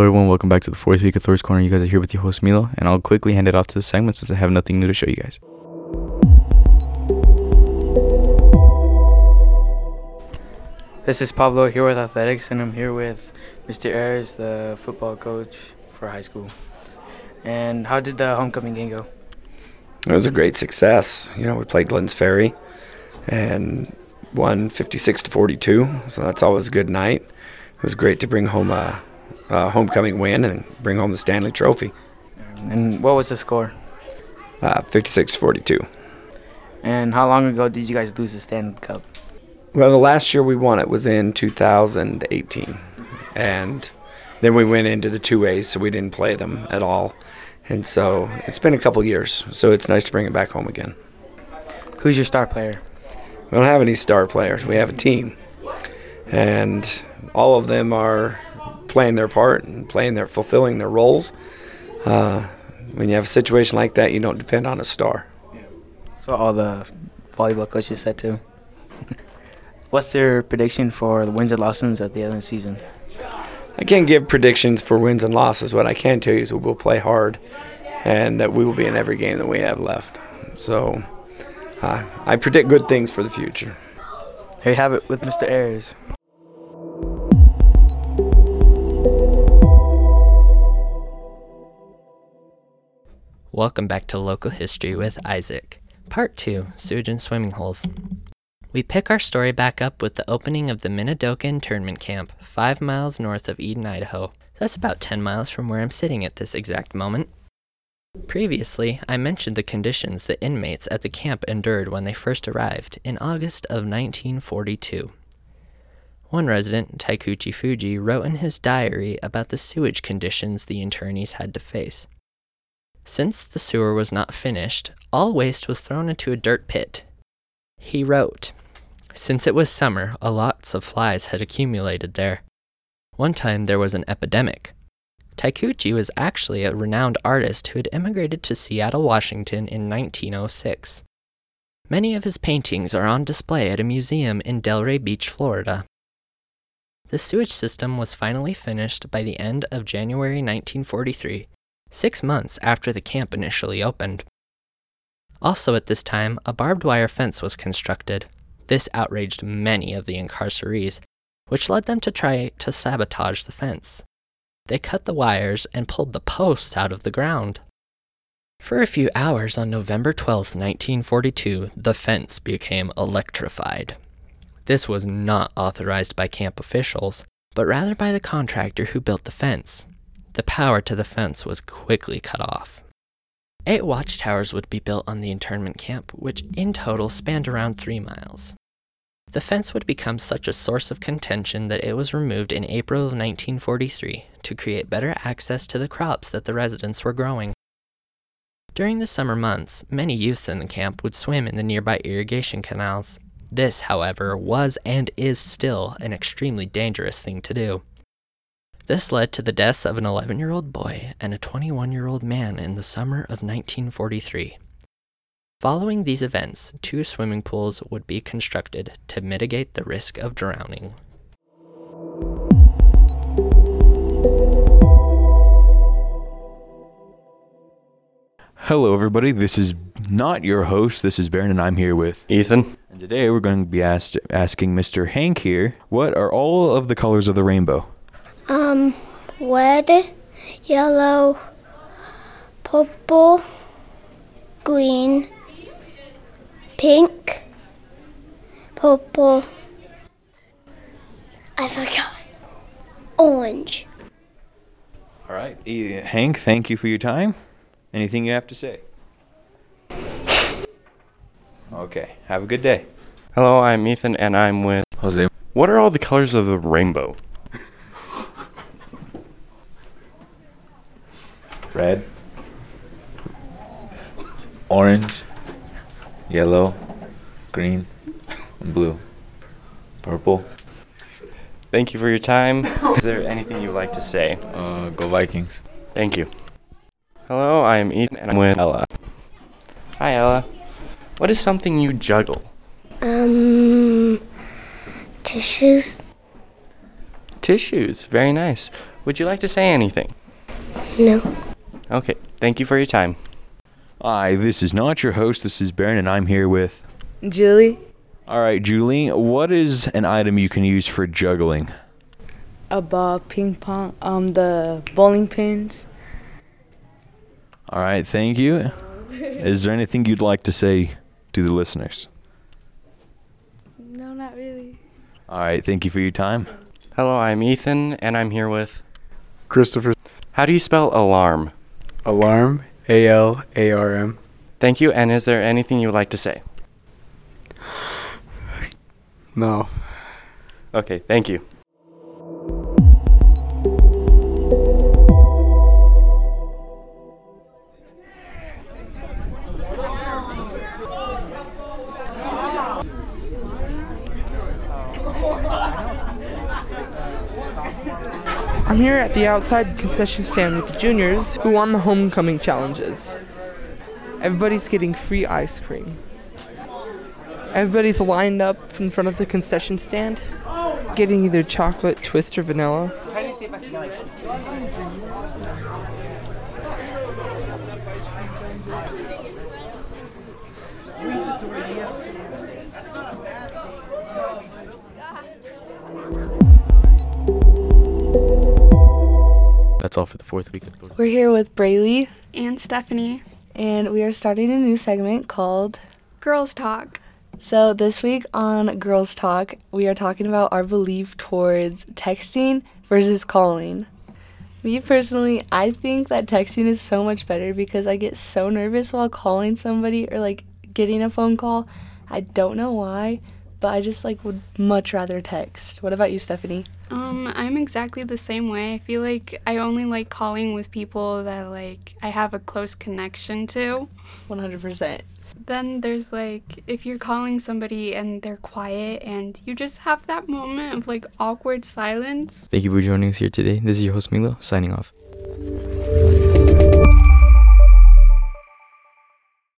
Hello, everyone. Welcome back to the fourth week of Thor's Corner. You guys are here with your host Milo, and I'll quickly hand it off to the segment since I have nothing new to show you guys. This is Pablo here with athletics, and I'm here with Mr. Ayers, the football coach for high school. And how did the homecoming game go? It was a great success. You know, we played Glenns Ferry and won 56 to 42, so that's always a good night. It was great to bring home a, a homecoming win and bring home the Stanley Trophy. And what was the score? Uh, 56 42. And how long ago did you guys lose the Stanley Cup? Well, the last year we won it was in 2018, and then we went into the two A's, so we didn't play them at all. And so it's been a couple years, so it's nice to bring it back home again. Who's your star player? We don't have any star players. We have a team, and all of them are playing their part and playing their fulfilling their roles. Uh, when you have a situation like that, you don't depend on a star. That's what all the volleyball coaches said too. What's their prediction for the wins and losses at the end of the season? I can't give predictions for wins and losses. What I can tell you is we will play hard, and that we will be in every game that we have left. So uh, I predict good things for the future. Here you have it with Mr. Ayers. Welcome back to Local History with Isaac. Part 2 Sewage and Swimming Holes. We pick our story back up with the opening of the Minidoka internment camp, five miles north of Eden, Idaho. That's about 10 miles from where I'm sitting at this exact moment. Previously, I mentioned the conditions the inmates at the camp endured when they first arrived in August of 1942. One resident, Takuichi Fujii, wrote in his diary about the sewage conditions the internees had to face. Since the sewer was not finished, all waste was thrown into a dirt pit. He wrote, Since it was summer, a lots of flies had accumulated there. One time there was an epidemic. Takuichi was actually a renowned artist who had immigrated to Seattle, Washington in 1906. Many of his paintings are on display at a museum in Delray Beach, Florida. The sewage system was finally finished by the end of January 1943, six months after the camp initially opened. Also, at this time, a barbed wire fence was constructed. This outraged many of the incarcerees, which led them to try to sabotage the fence. They cut the wires and pulled the posts out of the ground. For a few hours on November 12, 1942, the fence became electrified. This was not authorized by camp officials, but rather by the contractor who built the fence. The power to the fence was quickly cut off. Eight watchtowers would be built on the internment camp, which in total spanned around three miles. The fence would become such a source of contention that it was removed in April of 1943 to create better access to the crops that the residents were growing. During the summer months, many youths in the camp would swim in the nearby irrigation canals. This, however, was and is still an extremely dangerous thing to do. This led to the deaths of an 11 year old boy and a 21 year old man in the summer of 1943. Following these events, two swimming pools would be constructed to mitigate the risk of drowning. Hello, everybody. This is not your host. This is Baron, and I'm here with Ethan. And today we're going to be asked, asking Mr. Hank here, what are all of the colors of the rainbow? Um, red, yellow, purple, green, pink, purple. I forgot. Orange. All right. Hank, thank you for your time. Anything you have to say? Okay. Have a good day. Hello, I'm Ethan, and I'm with Jose. What are all the colors of the rainbow? Red, orange, yellow, green, and blue. Purple. Thank you for your time. Is there anything you'd like to say? Uh, go Vikings. Thank you. Hello, I'm Ethan, and I'm with Ella. Hi, Ella. What is something you juggle? Um, tissues. Tissues. Very nice. Would you like to say anything? No. Okay, thank you for your time. Hi, this is not your host. This is Baron, and I'm here with. Julie, All right, Julie, what is an item you can use for juggling? a ball, ping pong, um, the bowling pins. All right, thank you. Is there anything you'd like to say to the listeners? No, not really. All right, thank you for your time. Hello, I'm Ethan, and I'm here with. Christopher How do you spell alarm? Alarm, A L A R M. Thank you, and is there anything you would like to say? No. Okay, thank you. I'm here at the outside concession stand with the juniors who won the homecoming challenges. Everybody's getting free ice cream. Everybody's lined up in front of the concession stand, getting either chocolate, twist, or vanilla. That's all for the fourth week of Thor- We're here with Braylee, and Stephanie. and we are starting a new segment called Girls Talk. So, this week on Girls Talk, we are talking about our belief towards texting versus calling. Me personally, I think that texting is so much better because I get so nervous while calling somebody or like getting a phone call. I don't know why, but I just like would much rather text. What about you, Stephanie? Um, I'm exactly the same way. I feel like I only like calling with people that like I have a close connection to. 100%. Then there's like if you're calling somebody and they're quiet and you just have that moment of like awkward silence. Thank you for joining us here today. This is your host Milo, signing off.